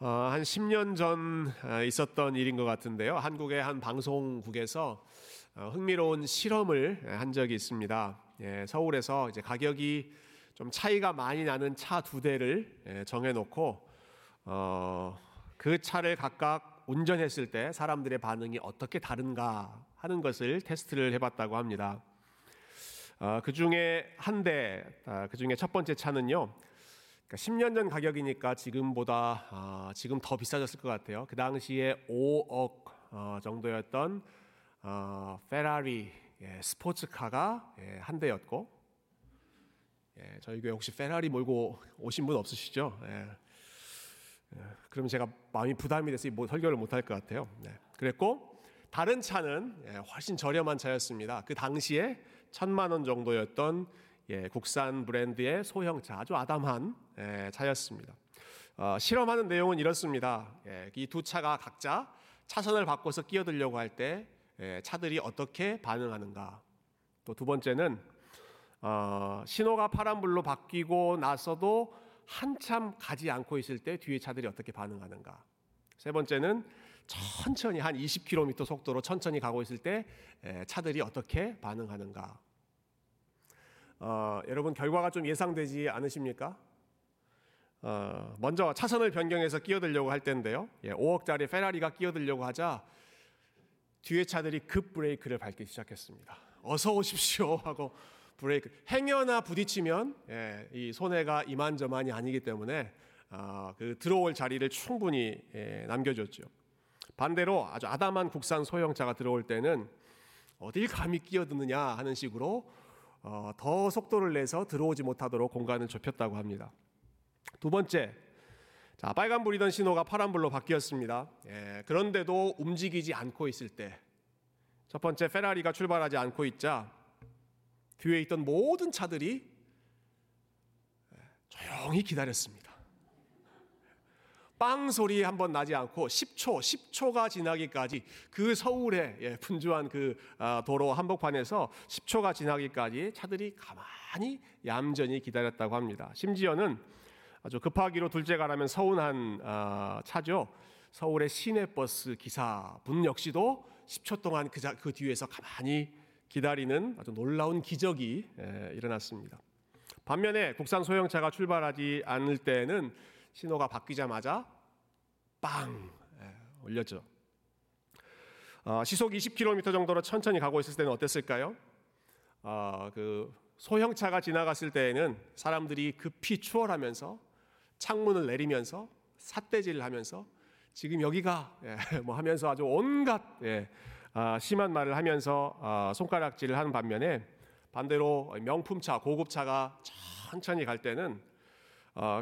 어, 한 10년 전 어, 있었던 일인 것 같은데요. 한국의 한 방송국에서 어, 흥미로운 실험을 한 적이 있습니다. 예, 서울에서 이제 가격이 좀 차이가 많이 나는 차 두 대를 예, 정해놓고 어, 그 차를 각각 운전했을 때 사람들의 반응이 어떻게 다른가 하는 것을 테스트를 해봤다고 합니다. 어, 그 중에 한 대, 아, 그 중에 첫 번째 차는요. 그러니까 10년 전 가격이니까 지금보다 아, 지금 더 비싸졌을 것 같아요. 그 당시에 5억 어, 정도였던 어, 페라리 예, 스포츠카가 예, 한 대였고, 예, 저희 교회 혹시 페라리 몰고 오신 분 없으시죠? 예. 예, 그러면 제가 마음이 부담이 돼서 뭐 설교를 못할 것 같아요. 네. 그랬고 다른 차는 예, 훨씬 저렴한 차였습니다. 그 당시에 천만 원 정도였던 예, 국산 브랜드의 소형차 아주 아담한 예, 차였습니다. 어, 실험하는 내용은 이렇습니다. 예, 이두 차가 각자 차선을 바꿔서 끼어들려고 할때 예, 차들이 어떻게 반응하는가. 또 두 번째는 어, 신호가 파란불로 바뀌고 나서도 한참 가지 않고 있을 때 뒤에 차들이 어떻게 반응하는가. 세 번째는 천천히 한 20km 속도로 천천히 가고 있을 때 예, 차들이 어떻게 반응하는가. 어, 여러분 결과가 좀 예상되지 않으십니까? 어, 먼저 차선을 변경해서 끼어들려고 할 때인데요. 예, 5억짜리 페라리가 끼어들려고 하자 뒤에 차들이 급 브레이크를 밟기 시작했습니다. 어서 오십시오 하고 브레이크 행여나 부딪히면 예, 이 손해가 이만저만이 아니기 때문에 어, 그 들어올 자리를 충분히 예, 남겨줬죠. 반대로 아주 아담한 국산 소형차가 들어올 때는 어딜 감히 끼어드느냐 하는 식으로 어, 더 속도를 내서 들어오지 못하도록 공간을 좁혔다고 합니다. 두 번째, 자 빨간불이던 신호가 파란불로 바뀌었습니다. 예, 그런데도 움직이지 않고 있을 때, 첫 번째 페라리가 출발하지 않고 있자 뒤에 있던 모든 차들이 조용히 기다렸습니다. 빵 소리 한 번 나지 않고 10초, 10초가 지나기까지 그 서울의 예, 분주한 그 아, 도로 한복판에서 10초가 지나기까지 차들이 가만히 얌전히 기다렸다고 합니다. 심지어는 아주 급하기로 둘째 가라면 서운한 아, 차죠. 서울의 시내버스 기사분 역시도 10초 동안 그, 그 뒤에서 가만히 기다리는 아주 놀라운 기적이 일어났습니다. 반면에 국산 소형차가 출발하지 않을 때는 신호가 바뀌자마자 빵 올렸죠. 어, 시속 20km 정도로 천천히 가고 있을 때는 어땠을까요? 어, 그 소형차가 지나갔을 때에는 사람들이 급히 추월하면서 창문을 내리면서 삿대질을 하면서 지금 여기가 예, 뭐 하면서 아주 온갖 예, 아, 심한 말을 하면서 아, 손가락질을 하는 반면에 반대로 명품차, 고급차가 천천히 갈 때는 어,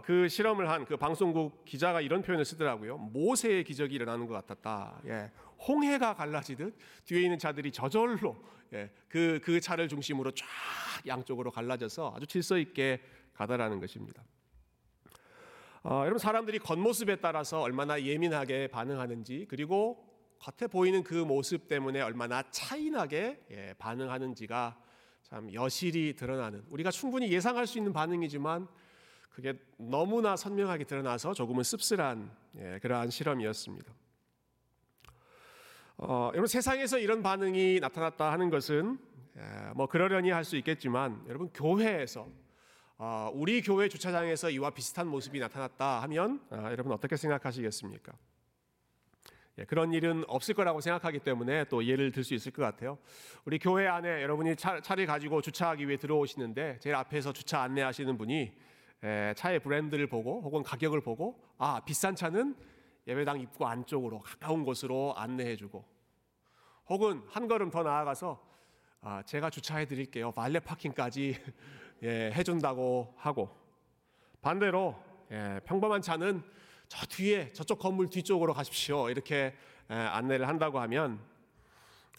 그 실험을 한 그 방송국 기자가 이런 표현을 쓰더라고요. 모세의 기적이 일어나는 것 같았다. 예, 홍해가 갈라지듯 뒤에 있는 차들이 저절로 예, 그, 그 차를 중심으로 쫙 양쪽으로 갈라져서 아주 질서 있게 가다라는 것입니다. 어, 여러분 사람들이 겉모습에 따라서 얼마나 예민하게 반응하는지 그리고 겉에 보이는 그 모습 때문에 얼마나 차이나게 예, 반응하는지가 참 여실히 드러나는 우리가 충분히 예상할 수 있는 반응이지만 그게 너무나 선명하게 드러나서 조금은 씁쓸한 예, 그러한 실험이었습니다. 어, 여러분 세상에서 이런 반응이 나타났다 하는 것은 예, 뭐 그러려니 할 수 있겠지만 여러분 교회에서 어, 우리 교회 주차장에서 이와 비슷한 모습이 나타났다 하면 어, 여러분 어떻게 생각하시겠습니까? 예, 그런 일은 없을 거라고 생각하기 때문에 또 예를 들 수 있을 것 같아요. 우리 교회 안에 여러분이 차, 를 가지고 주차하기 위해 들어오시는데 제일 앞에서 주차 안내하시는 분이 예, 차의 브랜드를 보고 혹은 가격을 보고 아 비싼 차는 예배당 입구 안쪽으로 가까운 곳으로 안내해주고 혹은 한 걸음 더 나아가서 아, 제가 주차해 드릴게요 발레 파킹까지 예, 해준다고 하고 반대로 예, 평범한 차는 저 뒤에 저쪽 건물 뒤쪽으로 가십시오. 이렇게 안내를 한다고 하면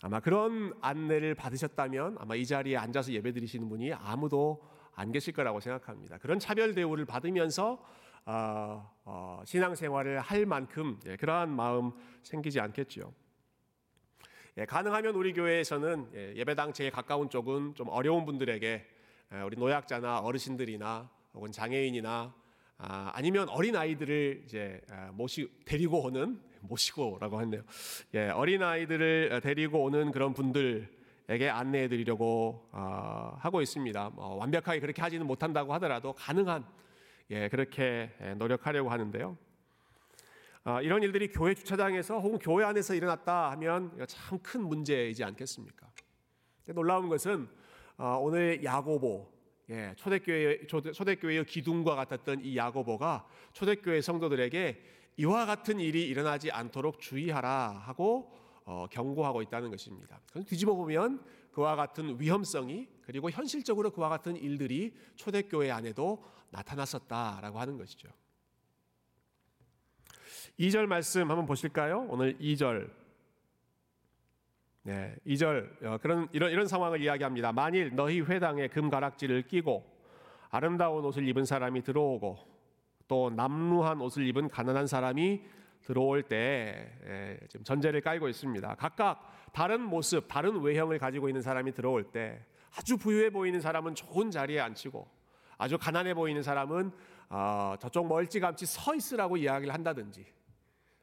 아마 그런 안내를 받으셨다면 아마 이 자리에 앉아서 예배 드리시는 분이 아무도 안 계실 거라고 생각합니다. 그런 차별 대우를 받으면서 어, 어, 신앙생활을 할 만큼 예, 그러한 마음 생기지 않겠죠. 예, 가능하면 우리 교회에서는 예, 배당 제일 가까운 쪽은 좀 어려운 분들에게 예, 우리 노약자나 어르신들이나 혹은 장애인이나 아, 아니면 어린 아이들을 이제 아, 모시 데리고 오는 모시고라고 했네요. 예, 어린 아이들을 데리고 오는 그런 분들 에게 안내해 드리려고 어, 하고 있습니다. 뭐 완벽하게 그렇게 하지는 못한다고 하더라도 가능한 예, 그렇게 노력하려고 하는데요. 어, 이런 일들이 교회 주차장에서 혹은 교회 안에서 일어났다 하면 참 큰 문제이지 않겠습니까? 놀라운 것은 어, 오늘 야고보 예, 초대교회 초대교회의 기둥과 같았던 이 야고보가 초대교회 성도들에게 이와 같은 일이 일어나지 않도록 주의하라 하고 어, 경고하고 있다는 것입니다. 뒤집어 보면 그와 같은 위험성이 그리고 현실적으로 그와 같은 일들이 초대교회 안에도 나타났었다라고 하는 것이죠. 2절 말씀 한번 보실까요? 오늘 2절. 네, 2절 어, 그런 이런 이런 상황을 이야기합니다. 만일 너희 회당에 금 가락지를 끼고 아름다운 옷을 입은 사람이 들어오고 또 남루한 옷을 입은 가난한 사람이 들어올 때 예, 지금 전제를 깔고 있습니다. 각각 다른 모습, 다른 외형을 가지고 있는 사람이 들어올 때 아주 부유해 보이는 사람은 좋은 자리에 앉히고 아주 가난해 보이는 사람은 어, 저쪽 멀찌감치 서 있으라고 이야기를 한다든지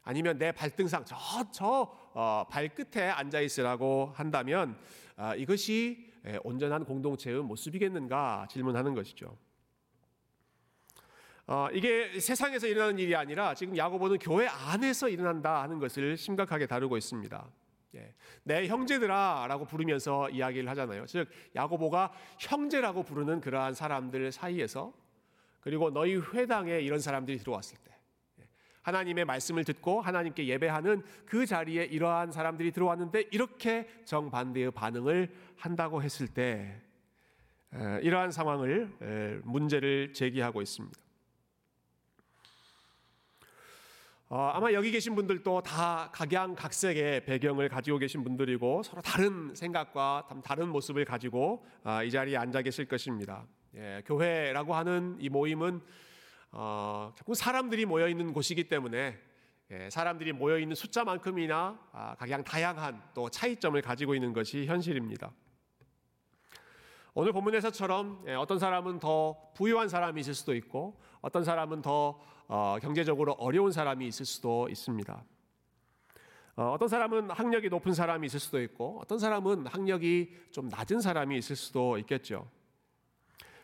아니면 내 발등상 저저 어, 발끝에 앉아 있으라고 한다면 어, 이것이 예, 온전한 공동체의 모습이겠는가 질문하는 것이죠. 어, 이게 세상에서 일어나는 일이 아니라 지금 야고보는 교회 안에서 일어난다 하는 것을 심각하게 다루고 있습니다. 예, 내 형제들아라고 부르면서 이야기를 하잖아요. 즉 야고보가 형제라고 부르는 그러한 사람들 사이에서 그리고 너희 회당에 이런 사람들이 들어왔을 때 하나님의 말씀을 듣고 하나님께 예배하는 그 자리에 이러한 사람들이 들어왔는데 이렇게 정반대의 반응을 한다고 했을 때 이러한 상황을 문제를 제기하고 있습니다. 어, 아마 여기 계신 분들도 다 각양각색의 배경을 가지고 계신 분들이고 서로 다른 생각과 다른 모습을 가지고 아, 이 자리에 앉아 계실 것입니다. 예, 교회라고 하는 이 모임은 어, 자꾸 사람들이 모여 있는 곳이기 때문에 예, 사람들이 모여 있는 숫자만큼이나 아, 각양 다양한 또 차이점을 가지고 있는 것이 현실입니다. 오늘 본문에서처럼 예, 어떤 사람은 더 부유한 사람이 있을 수도 있고 어떤 사람은 더 어, 경제적으로 어려운 사람이 있을 수도 있습니다. 어, 어떤 사람은 학력이 높은 사람이 있을 수도 있고 어떤 사람은 학력이 좀 낮은 사람이 있을 수도 있겠죠.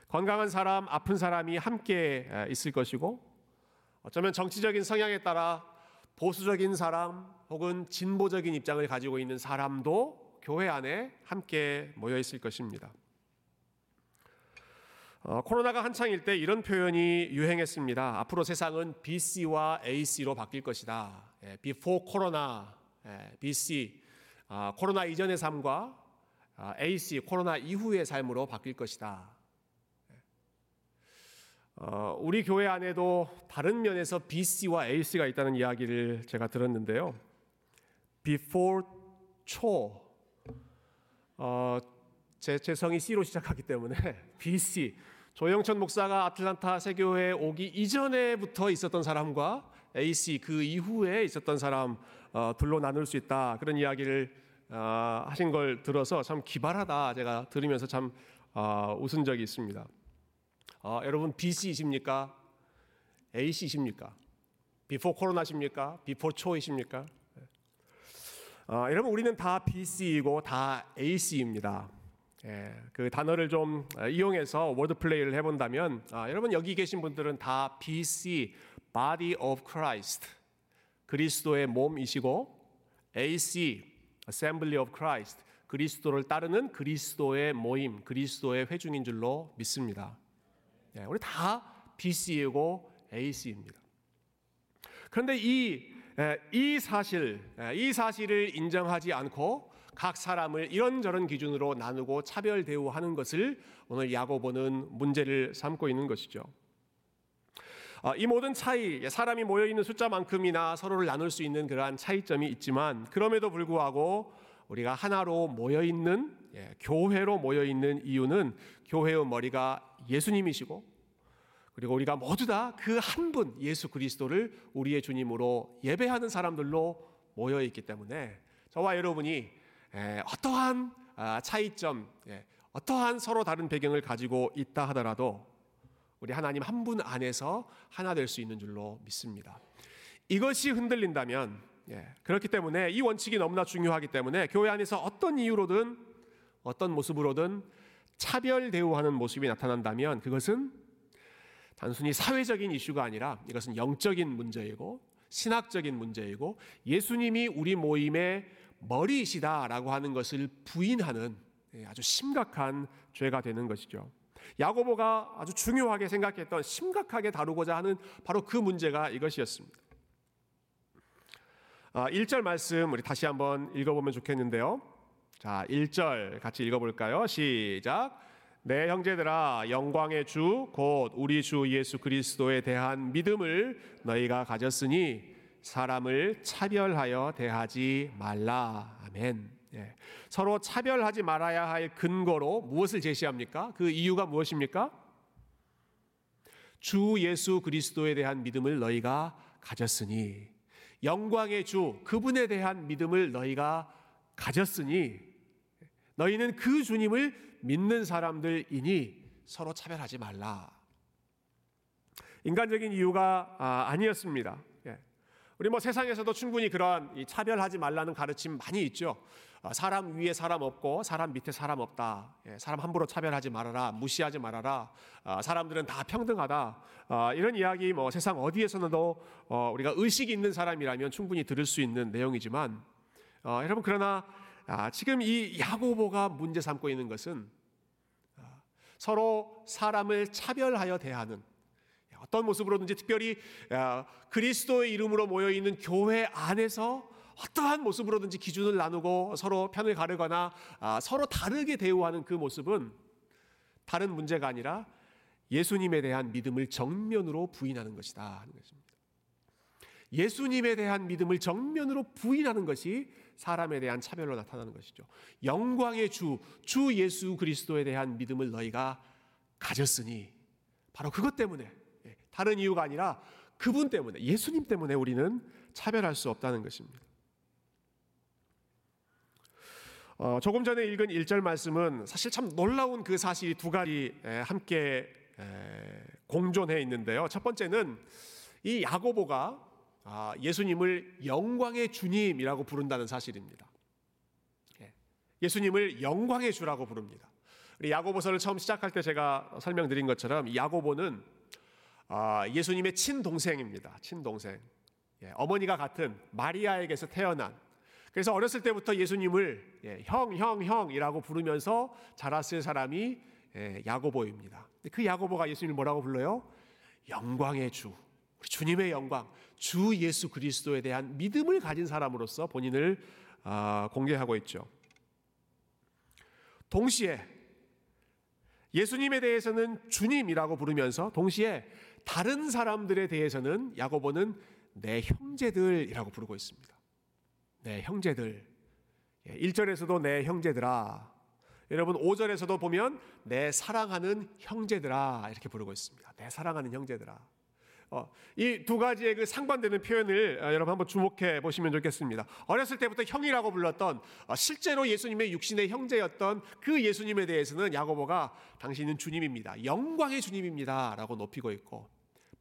건강한 사람, 아픈 사람이 함께 있을 것이고 어쩌면 정치적인 성향에 따라 보수적인 사람 혹은 진보적인 입장을 가지고 있는 사람도 교회 안에 함께 모여 있을 것입니다. 어, 코로나가 한창일 때 이런 표현이 유행했습니다. 앞으로 세상은 BC와 AC로 바뀔 것이다. 예, before 코로나, 예, BC 아, 코로나 이전의 삶과 아, AC 코로나 이후의 삶으로 바뀔 것이다. 어, 우리 교회 안에도 다른 면에서 BC와 AC가 있다는 이야기를 제가 들었는데요. Before 초, 어, 제, 제 성이 C로 시작하기 때문에 BC, 조영천 목사가 아틀란타 세교회에 오기 이전에부터 있었던 사람과 AC 그 이후에 있었던 사람 어, 둘로 나눌 수 있다 그런 이야기를 어, 하신 걸 들어서 참 기발하다 제가 들으면서 참 어, 웃은 적이 있습니다. 어, 여러분 BC이십니까? AC이십니까? 비포 코로나십니까? 비포 초이십니까? 어, 여러분 우리는 다 BC이고 다 AC입니다. 예, 그 단어를 좀 이용해서 word play를 해본다면 아, 여러분 여기 계신 분들은 다 BC Body of Christ 그리스도의 몸이시고 AC Assembly of Christ 그리스도를 따르는 그리스도의 모임 그리스도의 회중인 줄로 믿습니다. 예, 우리 다 BC이고 AC입니다. 그런데 이, 예, 이 사실, 예, 이 사실을 인정하지 않고 각 사람을 이런저런 기준으로 나누고 차별 대우하는 것을 오늘 야고보는 문제를 삼고 있는 것이죠. 아, 이 모든 차이, 사람이 모여 있는 숫자만큼이나 서로를 나눌 수 있는 그러한 차이점이 있지만 그럼에도 불구하고 우리가 하나로 모여 있는 교회로 모여 있는 이유는 교회의 머리가 예수님이시고 그리고 우리가 모두 다 그 한 분 예수 그리스도를 우리의 주님으로 예배하는 사람들로 모여 있기 때문에 저와 여러분이 어떠한 아, 차이점, 어떠한 서로 다른 배경을 가지고 있다 하더라도 우리 하나님 한 분 안에서 하나 될 수 있는 줄로 믿습니다. 이것이 흔들린다면 예, 그렇기 때문에 이 원칙이 너무나 중요하기 때문에 교회 안에서 어떤 이유로든 어떤 모습으로든 차별 대우하는 모습이 나타난다면 그것은 단순히 사회적인 이슈가 아니라 이것은 영적인 문제이고 신학적인 문제이고 예수님이 우리 모임의 머리이시다라고 하는 것을 부인하는 예, 아주 심각한 죄가 되는 것이죠. 야고보가 아주 중요하게 생각했던 심각하게 다루고자 하는 바로 그 문제가 이것이었습니다. 1절 아, 말씀 우리 다시 한번 읽어보면 좋겠는데요. 자, 1절 같이 읽어볼까요? 시작. 내 형제들아 영광의 주 곧 우리 주 예수 그리스도에 대한 믿음을 너희가 가졌으니 사람을 차별하여 대하지 말라. 아멘. 예. 서로 차별하지 말아야 할 근거로 무엇을 제시합니까? 그 이유가 무엇입니까? 주 예수 그리스도에 대한 믿음을 너희가 가졌으니 영광의 주 그분에 대한 믿음을 너희가 가졌으니 너희는 그 주님을 믿는 사람들이니 서로 차별하지 말라. 인간적인 이유가 아, 아니었습니다. 예. 우리 뭐 세상에서도 충분히 그러한 차별하지 말라는 가르침 많이 있죠. 아, 사람 위에 사람 없고 사람 밑에 사람 없다. 예, 사람 함부로 차별하지 말아라. 무시하지 말아라. 아, 사람들은 다 평등하다. 아, 이런 이야기 뭐 세상 어디에서도 어, 우리가 의식이 있는 사람이라면 충분히 들을 수 있는 내용이지만 어, 여러분 그러나 지금 이 야고보가 문제 삼고 있는 것은 서로 사람을 차별하여 대하는 어떤 모습으로든지 특별히 그리스도의 이름으로 모여 있는 교회 안에서 어떠한 모습으로든지 기준을 나누고 서로 편을 가르거나 아, 서로 다르게 대우하는 그 모습은 다른 문제가 아니라 예수님에 대한 믿음을 정면으로 부인하는 것이다 하는 것입니다. 예수님에 대한 믿음을 정면으로 부인하는 것이 사람에 대한 차별로 나타나는 것이죠. 영광의 주, 주 예수 그리스도에 대한 믿음을 너희가 가졌으니 바로 그것 때문에 예, 다른 이유가 아니라 그분 때문에 예수님 때문에 우리는 차별할 수 없다는 것입니다. 어, 조금 전에 읽은 1절 말씀은 사실 참 놀라운 그 사실이 두 가지 에, 함께 에, 공존해 있는데요. 첫 번째는 이 야고보가 아, 예수님을 영광의 주님이라고 부른다는 사실입니다. 예, 예수님을 영광의 주라고 부릅니다. 우리 야고보서를 처음 시작할 때 제가 설명드린 것처럼 야고보는 아, 예수님의 친동생입니다. 친동생. 예, 어머니가 같은 마리아에게서 태어난 그래서 어렸을 때부터 예수님을 예, 형, 형, 형이라고 부르면서 자랐을 사람이 예, 야고보입니다. 그 야고보가 예수님을 뭐라고 불러요? 영광의 주, 우리 주님의 영광, 주 예수 그리스도에 대한 믿음을 가진 사람으로서 본인을 아, 공개하고 있죠. 동시에 예수님에 대해서는 주님이라고 부르면서 동시에 다른 사람들에 대해서는 야고보는 내 형제들이라고 부르고 있습니다. 내 형제들. 1절에서도 예, 내 형제들아. 여러분 5절에서도 보면 내 사랑하는 형제들아 이렇게 부르고 있습니다. 내 사랑하는 형제들아. 어, 이 두 가지의 그 상반되는 표현을 어, 여러분 한번 주목해 보시면 좋겠습니다. 어렸을 때부터 형이라고 불렀던 어, 실제로 예수님의 육신의 형제였던 그 예수님에 대해서는 야고보가 당신은 주님입니다. 영광의 주님입니다라고 높이고 있고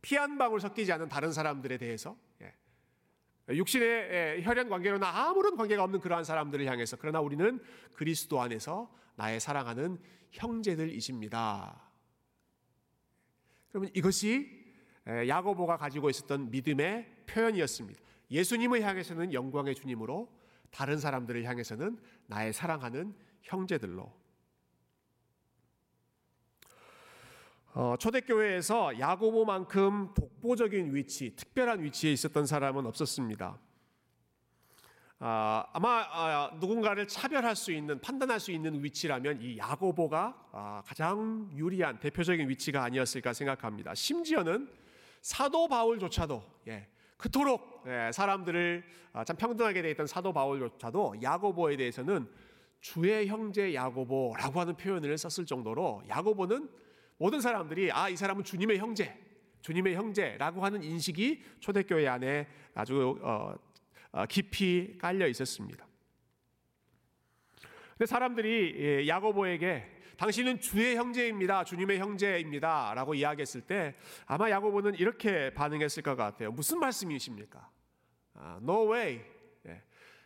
피 한 방울 섞이지 않은 다른 사람들에 대해서 예, 육신의 혈연 관계로는 아무런 관계가 없는 그러한 사람들을 향해서 그러나 우리는 그리스도 안에서 나의 사랑하는 형제들이십니다. 그러면 이것이 야고보가 가지고 있었던 믿음의 표현이었습니다. 예수님을 향해서는 영광의 주님으로 다른 사람들을 향해서는 나의 사랑하는 형제들로 초대교회에서 야고보만큼 독보적인 위치, 특별한 위치에 있었던 사람은 없었습니다. 아, 아마 아, 누군가를 차별할 수 있는, 판단할 수 있는 위치라면 이 야고보가 아, 가장 유리한 대표적인 위치가 아니었을까 생각합니다. 심지어는 사도 바울조차도 예, 그토록 예, 사람들을 아, 참 평등하게 돼 있던 사도 바울조차도 야고보에 대해서는 주의 형제 야고보라고 하는 표현을 썼을 정도로 야고보는 모든 사람들이 아, 이 사람은 주님의 형제, 주님의 형제라고 하는 인식이 초대교회 안에 아주 어, 어, 깊이 깔려 있었습니다. 근데 사람들이 예, 야고보에게 당신은 주의 형제입니다. 주님의 형제입니다.라고 이야기했을 때 아마 야고보는 이렇게 반응했을 것 같아요. 무슨 말씀이십니까? 아, no way. 예.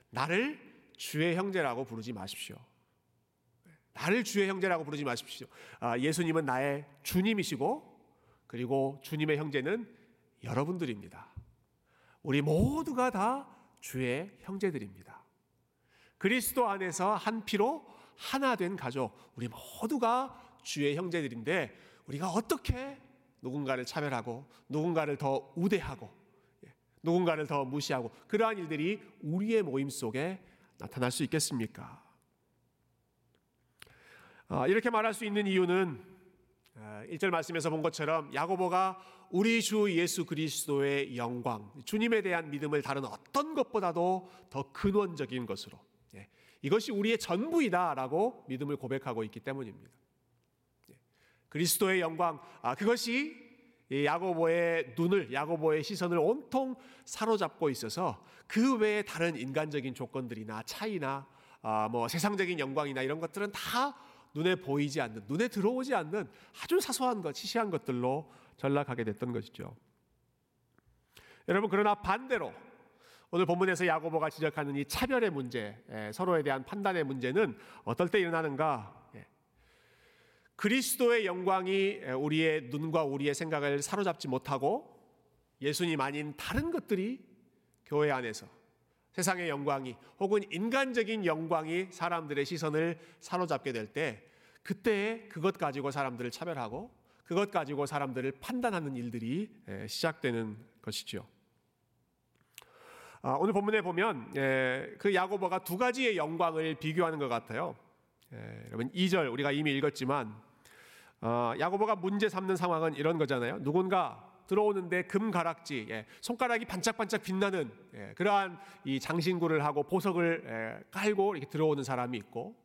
나를 주의 형제라고 부르지 마십시오. 나를 주의 형제라고 부르지 마십시오. 아, 예수님은 나의 주님이시고 그리고 주님의 형제는 여러분들입니다. 우리 모두가 다 주의 형제들입니다. 그리스도 안에서 한 피로 하나 된 가족, 우리 모두가 주의 형제들인데 우리가 어떻게 누군가를 차별하고 누군가를 더 우대하고 예, 누군가를 더 무시하고 그러한 일들이 우리의 모임 속에 나타날 수 있겠습니까? 아, 이렇게 말할 수 있는 이유는 1절 아, 말씀에서 본 것처럼 야고보가 우리 주 예수 그리스도의 영광, 주님에 대한 믿음을 다른 어떤 것보다도 더 근원적인 것으로 예, 이것이 우리의 전부이다라고 믿음을 고백하고 있기 때문입니다. 예, 그리스도의 영광, 아, 그것이 야고보의 눈을, 야고보의 시선을 온통 사로잡고 있어서 그 외에 다른 인간적인 조건들이나 차이나 아, 뭐 세상적인 영광이나 이런 것들은 다 눈에 보이지 않는, 눈에 들어오지 않는 아주 사소한 것, 시시한 것들로 전락하게 됐던 것이죠. 여러분 그러나 반대로 오늘 본문에서 야고보가 지적하는 이 차별의 문제, 서로에 대한 판단의 문제는 어떨 때 일어나는가? 예. 그리스도의 영광이 우리의 눈과 우리의 생각을 사로잡지 못하고 예수님 아닌 다른 것들이 교회 안에서 세상의 영광이 혹은 인간적인 영광이 사람들의 시선을 사로잡게 될 때 그때 그것 가지고 사람들을 차별하고 그것 가지고 사람들을 판단하는 일들이 시작되는 것이죠. 아, 오늘 본문에 보면 그 야고보가 두 가지의 영광을 비교하는 것 같아요. 여러분 2절 우리가 이미 읽었지만 어, 야고보가 문제 삼는 상황은 이런 거잖아요. 누군가 들어오는데 금 가락지, 예, 손가락이 반짝반짝 빛나는 예, 그러한 이 장신구를 하고 보석을 예, 깔고 이렇게 들어오는 사람이 있고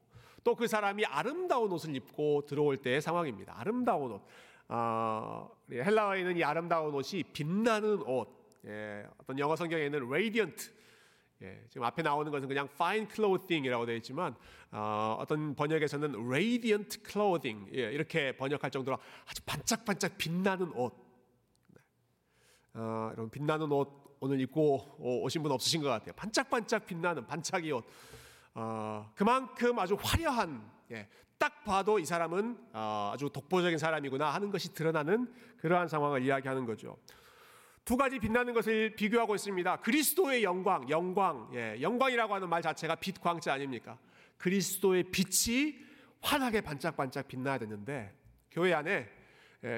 또 그 사람이 아름다운 옷을 입고 들어올 때의 상황입니다. 아름다운 옷. 어, 헬라어에는 이 아름다운 옷이 빛나는 옷. 예, 어떤 영어 성경에는 radiant. 예, 지금 앞에 나오는 것은 그냥 fine clothing이라고 되어 있지만 어, 어떤 번역에서는 radiant clothing 예, 이렇게 번역할 정도로 아주 반짝반짝 빛나는 옷. 어, 여러분 빛나는 옷 오늘 입고 오신 분 없으신 것 같아요. 반짝반짝 빛나는 반짝이 옷. 어, 그만큼 아주 화려한 예, 딱 봐도 이 사람은 어, 아주 독보적인 사람이구나 하는 것이 드러나는 그러한 상황을 이야기하는 거죠. 두 가지 빛나는 것을 비교하고 있습니다. 그리스도의 영광, 영광, 예, 영광이라고 하는 말 자체가 빛 광자 아닙니까? 그리스도의 빛이 환하게 반짝반짝 빛나야 되는데 교회 안에 예,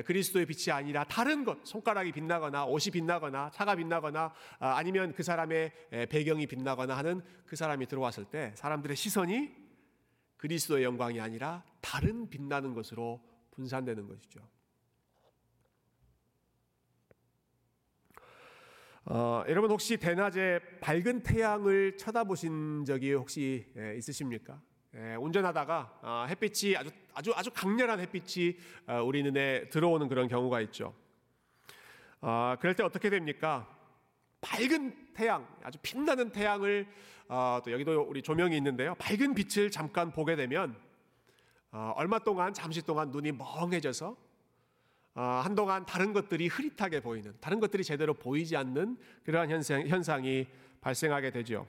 그리스도의 빛이 아니라 다른 것, 손가락이 빛나거나 옷이 빛나거나 차가 빛나거나 아, 아니면 그 사람의 배경이 빛나거나 하는 그 사람이 들어왔을 때 사람들의 시선이 그리스도의 영광이 아니라 다른 빛나는 것으로 분산되는 것이죠. 어, 여러분 혹시 대낮에 밝은 태양을 쳐다보신 적이 혹시 있으십니까? 예, 운전하다가 어, 햇빛이 아주 아주 아주 강렬한 햇빛이 어, 우리 눈에 들어오는 그런 경우가 있죠. 어, 그럴 때 어떻게 됩니까? 밝은 태양, 아주 빛나는 태양을 또 여기도 우리 조명이 있는데요. 밝은 빛을 잠깐 보게 되면 얼마 동안 잠시 동안 눈이 멍해져서 한동안 다른 것들이 흐릿하게 보이는, 다른 것들이 제대로 보이지 않는 그러한 현상, 현상이 발생하게 되죠.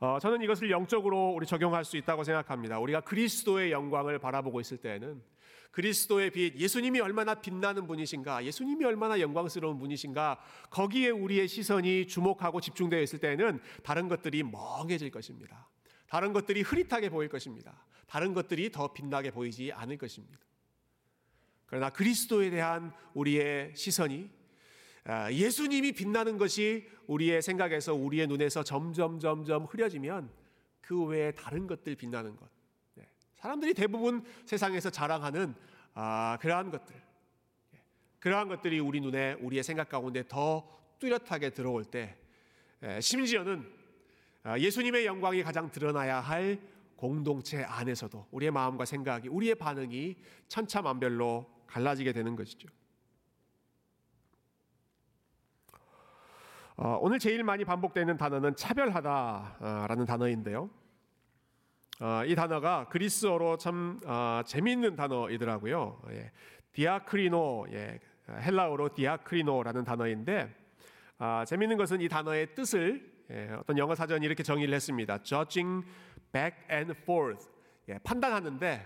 어, 저는 이것을 영적으로 우리 적용할 수 있다고 생각합니다. 우리가 그리스도의 영광을 바라보고 있을 때는 그리스도의 빛, 예수님이 얼마나 빛나는 분이신가, 예수님이 얼마나 영광스러운 분이신가, 거기에 우리의 시선이 주목하고 집중되어 있을 때는 다른 것들이 멍해질 것입니다. 다른 것들이 흐릿하게 보일 것입니다. 다른 것들이 더 빛나게 보이지 않을 것입니다. 그러나 그리스도에 대한 우리의 시선이 아, 예수님이 빛나는 것이 우리의 생각에서 우리의 눈에서 점점 점점 흐려지면 그 외에 다른 것들 빛나는 것. 네. 사람들이 대부분 세상에서 자랑하는 아, 그러한 것들, 예. 그러한 것들이 우리 눈에 우리의 생각 가운데 더 뚜렷하게 들어올 때, 예, 심지어는 아, 예수님의 영광이 가장 드러나야 할 공동체 안에서도 우리의 마음과 생각이, 우리의 반응이 천차만별로 갈라지게 되는 것이죠. 어, 오늘 제일 많이 반복되는 단어는 차별하다라는 단어인데요. 어, 이 단어가 그리스어로 참 어, 재미있는 단어이더라고요. 예. 디아크리노, 예. 헬라어로 디아크리노라는 단어인데 아, 재미있는 것은 이 단어의 뜻을 예, 어떤 영어 사전이 이렇게 정의를 했습니다. Judging back and forth, 예, 판단하는데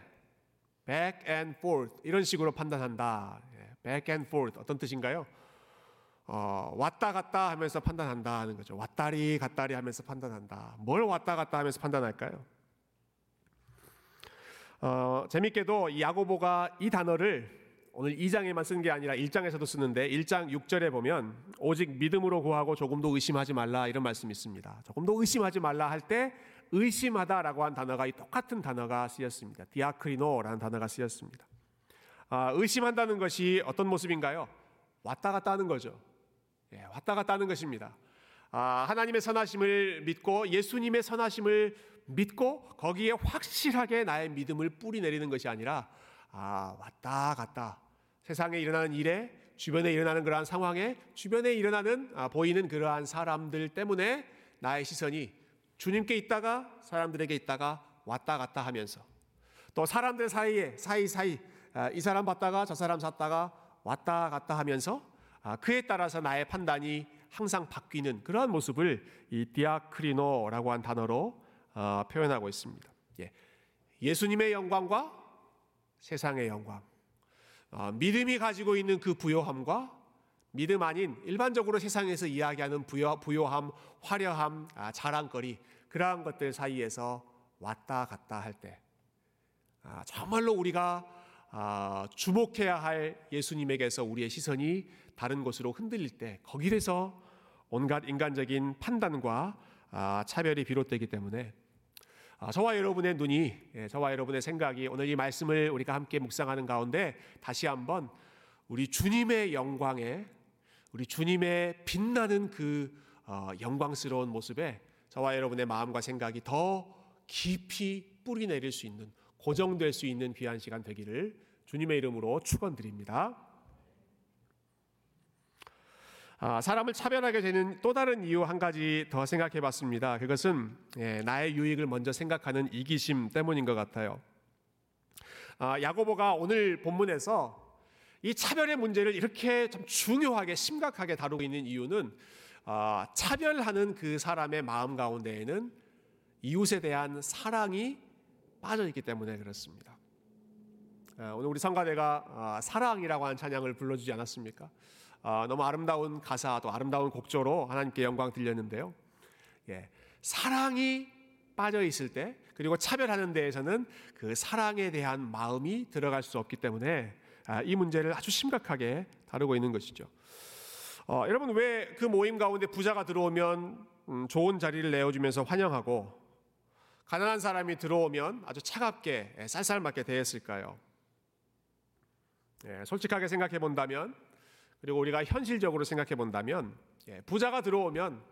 back and forth 이런 식으로 판단한다. 예, back and forth 어떤 뜻인가요? 어, 왔다 갔다 하면서 판단한다 하는 거죠. 왔다리 갔다리 하면서 판단한다. 뭘 왔다 갔다 하면서 판단할까요? 어, 재밌게도 이 야고보가 이 단어를 오늘 2장에만 쓴 게 아니라 1장에서도 쓰는데 1장 6절에 보면 오직 믿음으로 구하고 조금도 의심하지 말라 이런 말씀이 있습니다. 조금도 의심하지 말라 할 때 의심하다라고 한 단어가 이 똑같은 단어가 쓰였습니다. 디아크리노라는 단어가 쓰였습니다. 아, 의심한다는 것이 어떤 모습인가요? 왔다 갔다 하는 거죠. 예, 왔다 갔다 하는 것입니다. 아, 하나님의 선하심을 믿고 예수님의 선하심을 믿고 거기에 확실하게 나의 믿음을 뿌리 내리는 것이 아니라 아, 왔다 갔다 세상에 일어나는 일에 주변에 일어나는 그러한 상황에 주변에 일어나는 아, 보이는 그러한 사람들 때문에 나의 시선이 주님께 있다가 사람들에게 있다가 왔다 갔다 하면서 또 사람들 사이에 사이사이 아, 이 사람 봤다가 저 사람 샀다가 왔다 갔다 하면서 아, 그에 따라서 나의 판단이 항상 바뀌는 그러한 모습을 이 디아크리노라고 한 단어로 어, 표현하고 있습니다. 예. 예수님의 영광과 세상의 영광, 어, 믿음이 가지고 있는 그 부요함과 믿음 아닌 일반적으로 세상에서 이야기하는 부요, 부요함, 화려함, 아, 자랑거리 그러한 것들 사이에서 왔다 갔다 할 때, 아, 정말로 우리가 아, 주목해야 할 예수님에게서 우리의 시선이 다른 곳으로 흔들릴 때 거기에서 온갖 인간적인 판단과 아, 차별이 비롯되기 때문에 아, 저와 여러분의 눈이 예, 저와 여러분의 생각이 오늘 이 말씀을 우리가 함께 묵상하는 가운데 다시 한번 우리 주님의 영광에 우리 주님의 빛나는 그 어, 영광스러운 모습에 저와 여러분의 마음과 생각이 더 깊이 뿌리 내릴 수 있는 고정될 수 있는 귀한 시간 되기를 주님의 이름으로 축원드립니다. 아, 사람을 차별하게 되는 또 다른 이유 한 가지 더 생각해 봤습니다. 그것은 예, 나의 유익을 먼저 생각하는 이기심 때문인 것 같아요. 아, 야고보가 오늘 본문에서 이 차별의 문제를 이렇게 좀 중요하게 심각하게 다루고 있는 이유는 아, 차별하는 그 사람의 마음 가운데에는 이웃에 대한 사랑이 빠져 있기 때문에 그렇습니다. 아, 오늘 우리 성가대가 아, 사랑이라고 하는 찬양을 불러주지 않았습니까? 아, 너무 아름다운 가사 또 아름다운 곡조로 하나님께 영광 들렸는데요. 예, 사랑이 빠져 있을 때 그리고 차별하는 데에서는 그 사랑에 대한 마음이 들어갈 수 없기 때문에 아, 이 문제를 아주 심각하게 다루고 있는 것이죠. 어, 여러분 왜 그 모임 가운데 부자가 들어오면 음, 좋은 자리를 내어주면서 환영하고 가난한 사람이 들어오면 아주 차갑게 예, 쌀쌀맞게 대했을까요? 예, 솔직하게 생각해 본다면 그리고 우리가 현실적으로 생각해 본다면 예, 부자가 들어오면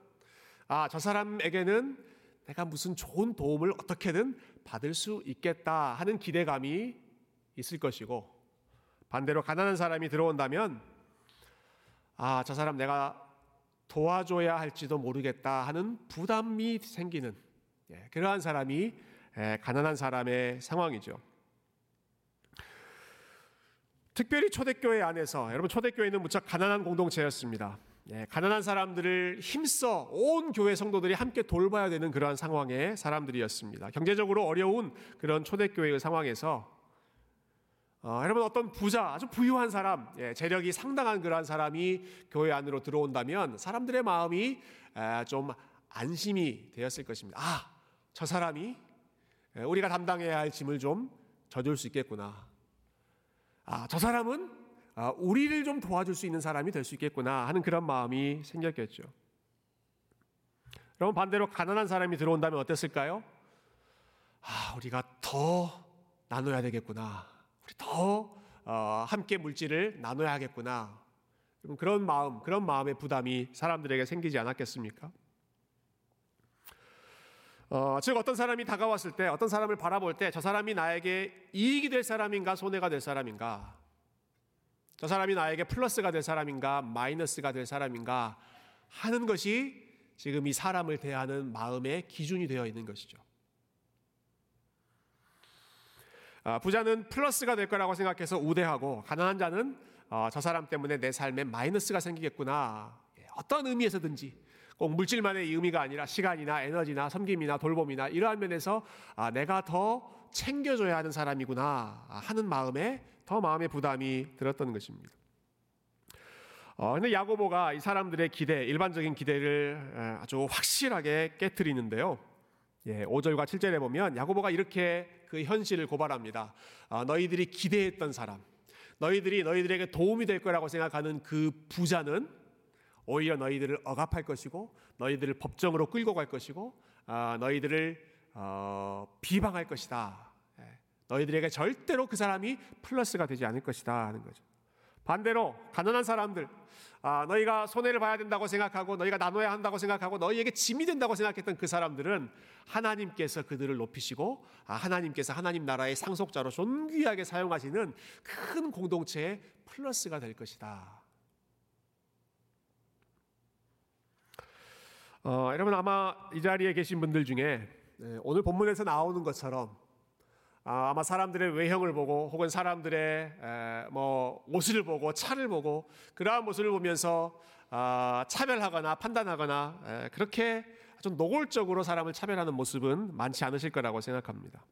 아, 저 사람에게는 내가 무슨 좋은 도움을 어떻게든 받을 수 있겠다 하는 기대감이 있을 것이고 반대로 가난한 사람이 들어온다면 아, 저 사람 내가 도와줘야 할지도 모르겠다 하는 부담이 생기는 예, 그러한 사람이 예, 가난한 사람의 상황이죠. 특별히 초대교회 안에서 여러분 초대교회는 무척 가난한 공동체였습니다. 예, 가난한 사람들을 힘써 온 교회 성도들이 함께 돌봐야 되는 그러한 상황의 사람들이었습니다. 경제적으로 어려운 그런 초대교회의 상황에서 어, 여러분 어떤 부자 아주 부유한 사람 예, 재력이 상당한 그러한 사람이 교회 안으로 들어온다면 사람들의 마음이 에, 좀 안심이 되었을 것입니다. 아, 저 사람이 우리가 담당해야 할 짐을 좀 져줄 수 있겠구나. 아, 저 사람은 아, 우리를 좀 도와줄 수 있는 사람이 될 수 있겠구나 하는 그런 마음이 생겼겠죠. 그럼 반대로 가난한 사람이 들어온다면 어땠을까요? 아, 우리가 더 나눠야 되겠구나. 우리 더 어, 함께 물질을 나눠야 하겠구나. 그런 마음, 그런 마음의 부담이 사람들에게 생기지 않았겠습니까? 어, 즉 어떤 사람이 다가왔을 때 어떤 사람을 바라볼 때 저 사람이 나에게 이익이 될 사람인가 손해가 될 사람인가 저 사람이 나에게 플러스가 될 사람인가 마이너스가 될 사람인가 하는 것이 지금 이 사람을 대하는 마음의 기준이 되어 있는 것이죠. 아, 부자는 플러스가 될 거라고 생각해서 우대하고 가난한 자는 어, 저 사람 때문에 내 삶에 마이너스가 생기겠구나. 예, 어떤 의미에서든지 꼭 물질만의 의미가 아니라 시간이나 에너지나 섬김이나 돌봄이나 이러한 면에서 아, 내가 더 챙겨줘야 하는 사람이구나 하는 마음에 더 마음의 부담이 들었던 것입니다. 어, 근데 야고보가 이 사람들의 기대, 일반적인 기대를 아주 확실하게 깨뜨리는데요. 예, 5절과 7절에 보면 야고보가 이렇게 그 현실을 고발합니다. 아, 너희들이 기대했던 사람, 너희들이 너희들에게 도움이 될 거라고 생각하는 그 부자는 오히려 너희들을 억압할 것이고 너희들을 법정으로 끌고 갈 것이고 아, 너희들을 어, 비방할 것이다. 예, 너희들에게 절대로 그 사람이 플러스가 되지 않을 것이다 하는 거죠. 반대로 가난한 사람들 아, 너희가 손해를 봐야 된다고 생각하고 너희가 나눠야 한다고 생각하고 너희에게 짐이 된다고 생각했던 그 사람들은 하나님께서 그들을 높이시고 아, 하나님께서 하나님 나라의 상속자로 존귀하게 사용하시는 큰 공동체의 플러스가 될 것이다. 어, 여러분 아마 이 자리에 계신 분들 중에 네, 오늘 본문에서 나오는 것처럼 아, 아마 사람들의 외형을 보고 혹은 사람들의 뭐 옷을 보고 차를 보고 그러한 모습을 보면서 아, 차별하거나 판단하거나 그렇게 좀 노골적으로 사람을 차별하는 모습은 많지 않으실 거라고 생각합니다.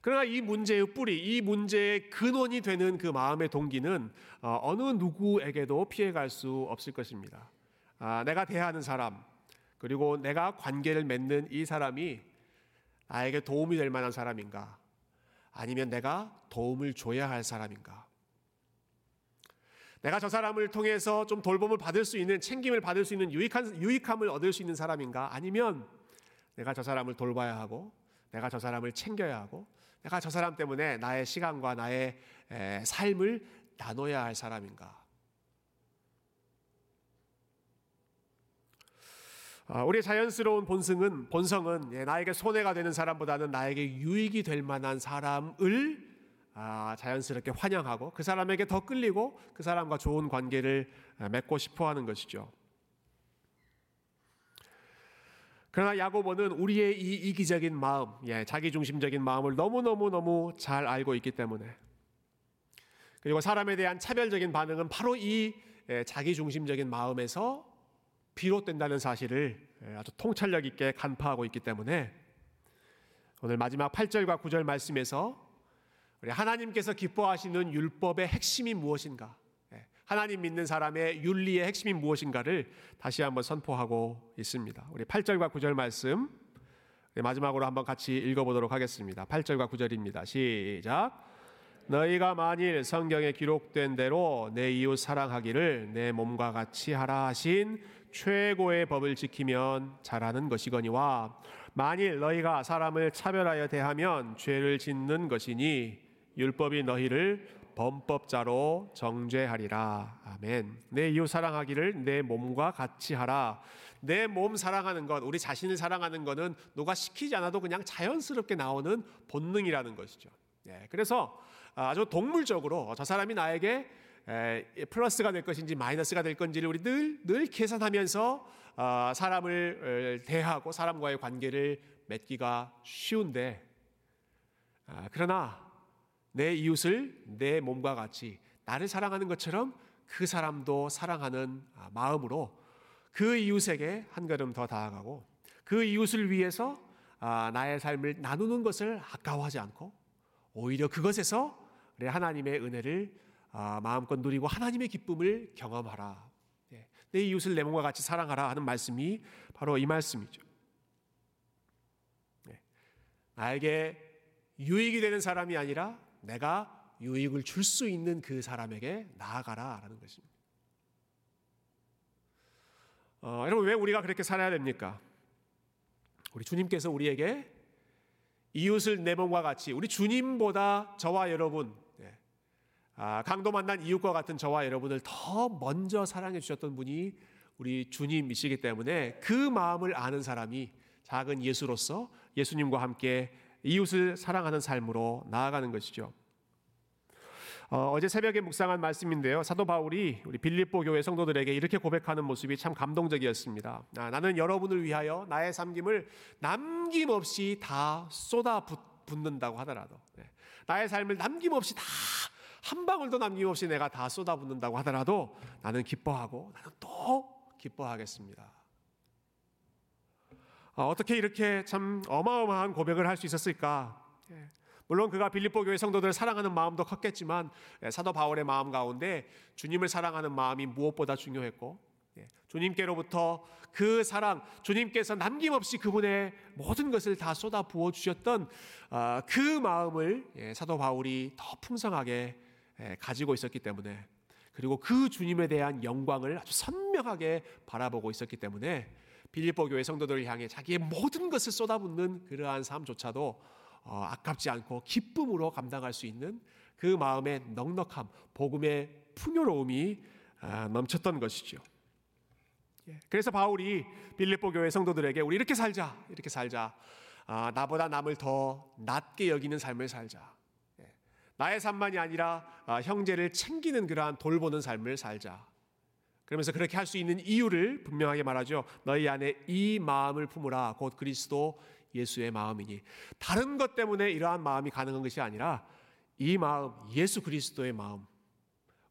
그러나 이 문제의 뿌리, 이 문제의 근원이 되는 그 마음의 동기는 어, 어느 누구에게도 피해갈 수 없을 것입니다. 아, 내가 대하는 사람, 그리고 내가 관계를 맺는 이 사람이 나에게 도움이 될 만한 사람인가? 아니면 내가 도움을 줘야 할 사람인가? 내가 저 사람을 통해서 좀 돌봄을 받을 수 있는 챙김을 받을 수 있는 유익한 유익함을 얻을 수 있는 사람인가? 아니면 내가 저 사람을 돌봐야 하고 내가 저 사람을 챙겨야 하고 내가 저 사람 때문에 나의 시간과 나의 삶을 나눠야 할 사람인가? 우리의 자연스러운 본성은 본성은 예, 나에게 손해가 되는 사람보다는 나에게 유익이 될 만한 사람을 아, 자연스럽게 환영하고 그 사람에게 더 끌리고 그 사람과 좋은 관계를 아, 맺고 싶어하는 것이죠. 그러나 야고보는 우리의 이 이기적인 마음, 예, 자기 중심적인 마음을 너무 너무 너무 잘 알고 있기 때문에 그리고 사람에 대한 차별적인 반응은 바로 이 예, 자기 중심적인 마음에서 비롯된다는 사실을 예, 아주 통찰력 있게 간파하고 있기 때문에 오늘 마지막 8절과 9절 말씀에서 우리 하나님께서 기뻐하시는 율법의 핵심이 무엇인가? 예, 하나님 믿는 사람의 윤리의 핵심이 무엇인가를 다시 한번 선포하고 있습니다. 우리 8절과 9절 말씀 마지막으로 한번 같이 읽어보도록 하겠습니다. 8절과 9절입니다. 시작. 너희가 만일 성경에 기록된 대로 내 이웃 사랑하기를 내 몸과 같이 하라 하신 최고의 법을 지키면 잘하는 것이거니와 만일 너희가 사람을 차별하여 대하면 죄를 짓는 것이니 율법이 너희를 범법자로 정죄하리라. 아멘. 내 이웃 사랑하기를 내 몸과 같이 하라. 내 몸 사랑하는 것, 우리 자신을 사랑하는 것은 누가 시키지 않아도 그냥 자연스럽게 나오는 본능이라는 것이죠. 네, 그래서 아주 동물적으로 저 사람이 나에게 플러스가 될 것인지 마이너스가 될 건지를 우리 늘, 늘 계산하면서 어, 사람을 대하고 사람과의 관계를 맺기가 쉬운데 아, 그러나 내 이웃을 내 몸과 같이 나를 사랑하는 것처럼 그 사람도 사랑하는 아, 마음으로 그 이웃에게 한 걸음 더 다가가고 그 이웃을 위해서 아, 나의 삶을 나누는 것을 아까워하지 않고 오히려 그것에서 하나님의 은혜를 아, 마음껏 누리고 하나님의 기쁨을 경험하라. 예, 내 이웃을 내 몸과 같이 사랑하라 하는 말씀이 바로 이 말씀이죠. 예, 나에게 유익이 되는 사람이 아니라 내가 유익을 줄 수 있는 그 사람에게 나아가라라는 것입니다. 어, 여러분 왜 우리가 그렇게 살아야 됩니까? 우리 주님께서 우리에게 이웃을 내 몸과 같이 우리 주님보다 저와 여러분 아, 강도 만난 이웃과 같은 저와 여러분을 더 먼저 사랑해 주셨던 분이 우리 주님이시기 때문에 그 마음을 아는 사람이 작은 예수로서 예수님과 함께 이웃을 사랑하는 삶으로 나아가는 것이죠. 어, 제 새벽에 묵상한 말씀인데요. 사도 바울이 우리 빌립보 교회 성도들에게 이렇게 고백하는 모습이 참 감동적이었습니다. 아, 나는 여러분을 위하여 나의 삶김을 남김없이 다 쏟아 쏟아붓는다고 하더라도 예. 나의 삶을 남김없이 다 한 방울도 남김없이 내가 다 쏟아붓는다고 하더라도 나는 기뻐하고 나는 또 기뻐하겠습니다. 어, 어떻게 이렇게 참 어마어마한 고백을 할 수 있었을까? 예. 물론 그가 빌립보 교회 성도들을 사랑하는 마음도 컸겠지만 예, 사도 바울의 마음 가운데 주님을 사랑하는 마음이 무엇보다 중요했고 예, 주님께로부터 그 사랑, 주님께서 남김없이 그분의 모든 것을 다 쏟아 부어 주셨던 아, 그 마음을 예, 사도 바울이 더 풍성하게 예, 가지고 있었기 때문에 그리고 그 주님에 대한 영광을 아주 선명하게 바라보고 있었기 때문에 빌립보 교회 성도들을 향해 자기의 모든 것을 쏟아붓는 그러한 삶조차도 어, 아깝지 않고 기쁨으로 감당할 수 있는 그 마음의 넉넉함, 복음의 풍요로움이 아, 넘쳤던 것이죠. 예, 그래서 바울이 빌립보 교회 성도들에게 우리 이렇게 살자, 이렇게 살자. 아, 나보다 남을 더 낮게 여기는 삶을 살자. 예, 나의 삶만이 아니라 아, 형제를 챙기는 그러한 돌보는 삶을 살자. 그러면서 그렇게 할 수 있는 이유를 분명하게 말하죠. 너희 안에 이 마음을 품으라. 곧 그리스도 예수의 마음이니. 다른 것 때문에 이러한 마음이 가능한 것이 아니라 이 마음, 예수 그리스도의 마음.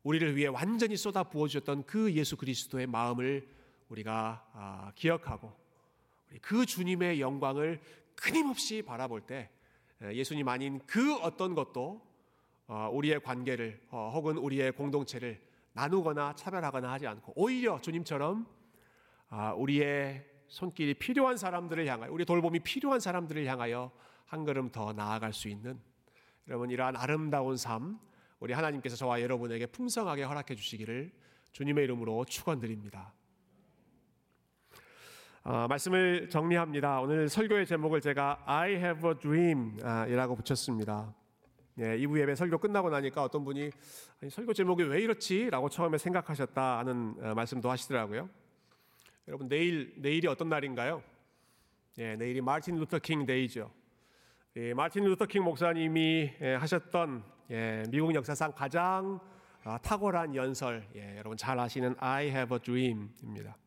우리를 위해 완전히 쏟아 부어주셨던 그 예수 그리스도의 마음을 우리가 아, 기억하고 그 주님의 영광을 끊임없이 바라볼 때 예수님 아닌 그 어떤 것도 어, 우리의 관계를 어, 혹은 우리의 공동체를 나누거나 차별하거나 하지 않고 오히려 주님처럼 아, 우리의 손길이 필요한 사람들을 향하여 우리 돌봄이 필요한 사람들을 향하여 한 걸음 더 나아갈 수 있는 여러분 이러한 아름다운 삶 우리 하나님께서 저와 여러분에게 풍성하게 허락해 주시기를 주님의 이름으로 축원드립니다. 어, 말씀을 정리합니다. 오늘 설교의 제목을 제가 I have a dream이라고 붙였습니다. 예, 2부 예배 설교 끝나고 나니까 어떤 분이 아니, 설교 제목이 왜 이렇지 라고 처음에 생각하셨다 하는 어, 말씀도 하시더라고요. 여러분 내일 내일이 어떤 날인가요? 예, 내일이 마틴 루터 킹 데이죠. 예, 마틴 루터 킹 목사님이 예, 하셨던 예, 미국 역사상 가장 아, 탁월한 연설, 예, 여러분 잘 아시는 I Have a Dream입니다.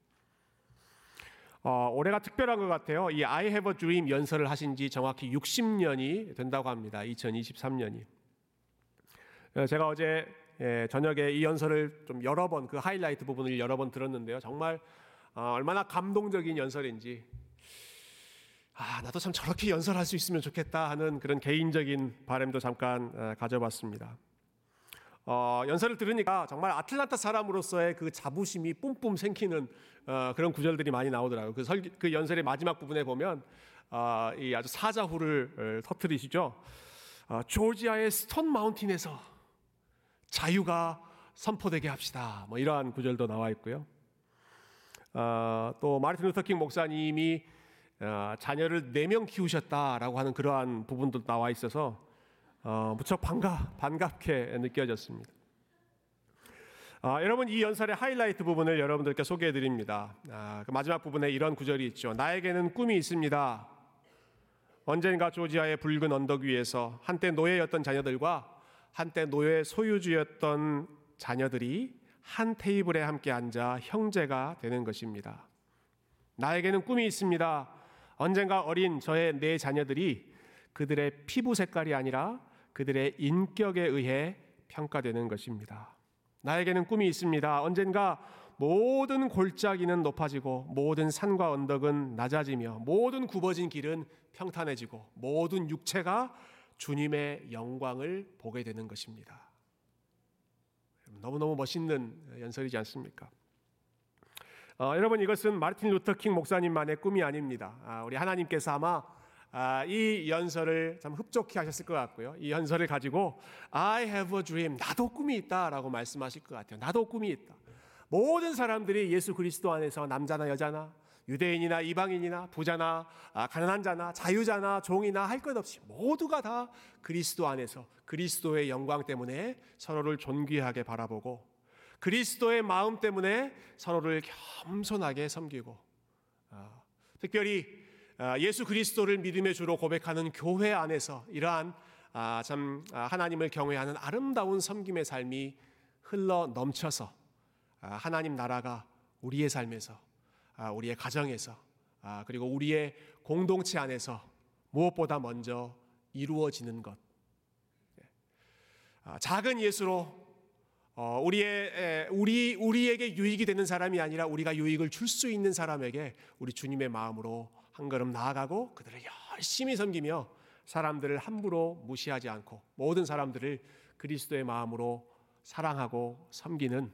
어, 올해가 특별한 것 같아요. 이 I Have a Dream 연설을 하신 지 정확히 60년이 된다고 합니다. 2023년이. 어, 제가 어제 예, 저녁에 이 연설을 좀 여러 번 그 하이라이트 부분을 여러 번 들었는데요. 정말 어, 얼마나 감동적인 연설인지 아 나도 참 저렇게 연설할 수 있으면 좋겠다 하는 그런 개인적인 바람도 잠깐 어, 가져봤습니다. 어, 연설을 들으니까 정말 아틀란타 사람으로서의 그 자부심이 뿜뿜 생기는 어, 그런 구절들이 많이 나오더라고요. 그, 설, 그 연설의 마지막 부분에 보면 어, 이 아주 사자후를 어, 터트리시죠. 어, 조지아의 스톤 마운틴에서 자유가 선포되게 합시다. 뭐 이러한 구절도 나와 있고요. 어, 또 마르틴 루터 킹 목사님이 어, 자녀를 네 명 키우셨다라고 하는 그러한 부분도 나와 있어서 어, 무척 반가 반갑게 느껴졌습니다. 아, 여러분 이 연설의 하이라이트 부분을 여러분들께 소개해 드립니다. 아, 그 마지막 부분에 이런 구절이 있죠. 나에게는 꿈이 있습니다. 언젠가 조지아의 붉은 언덕 위에서 한때 노예였던 자녀들과 한때 노예 소유주였던 자녀들이 한 테이블에 함께 앉아 형제가 되는 것입니다. 나에게는 꿈이 있습니다. 언젠가 어린 저의 네 자녀들이 그들의 피부 색깔이 아니라 그들의 인격에 의해 평가되는 것입니다. 나에게는 꿈이 있습니다. 언젠가 모든 골짜기는 높아지고 모든 산과 언덕은 낮아지며 모든 굽어진 길은 평탄해지고 모든 육체가 주님의 영광을 보게 되는 것입니다. 너무너무 멋있는 연설이지 않습니까? 어, 여러분 이것은 마르틴 루터 킹 목사님만의 꿈이 아닙니다. 아, 우리 하나님께서 아마 아, 이 연설을 참 흡족해 하셨을 것 같고요. 이 연설을 가지고 I have a dream. 나도 꿈이 있다 라고 말씀하실 것 같아요. 나도 꿈이 있다. 모든 사람들이 예수 그리스도 안에서 남자나 여자나 유대인이나 이방인이나 부자나 아, 가난한 자나 자유자나 종이나 할 것 없이 모두가 다 그리스도 안에서 그리스도의 영광 때문에 서로를 존귀하게 바라보고 그리스도의 마음 때문에 서로를 겸손하게 섬기고 아, 특별히 아, 예수 그리스도를 믿음의 주로 고백하는 교회 안에서 이러한 아, 참 아, 하나님을 경외하는 아름다운 섬김의 삶이 흘러 넘쳐서 하나님 나라가 우리의 삶에서 우리의 가정에서 그리고 우리의 공동체 안에서 무엇보다 먼저 이루어지는 것. 아, 작은 예수로 어, 우리의 우리 우리에게 유익이 되는 사람이 아니라 우리가 유익을 줄 수 있는 사람에게 우리 주님의 마음으로 한 걸음 나아가고 그들을 열심히 섬기며 사람들을 함부로 무시하지 않고 모든 사람들을 그리스도의 마음으로 사랑하고 섬기는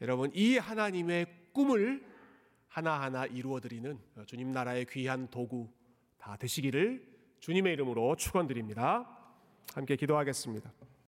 여러분 이 하나님의 꿈을 하나하나 이루어 드리는 주님 나라의 귀한 도구 다 되시기를 주님의 이름으로 축원드립니다. 함께 기도하겠습니다.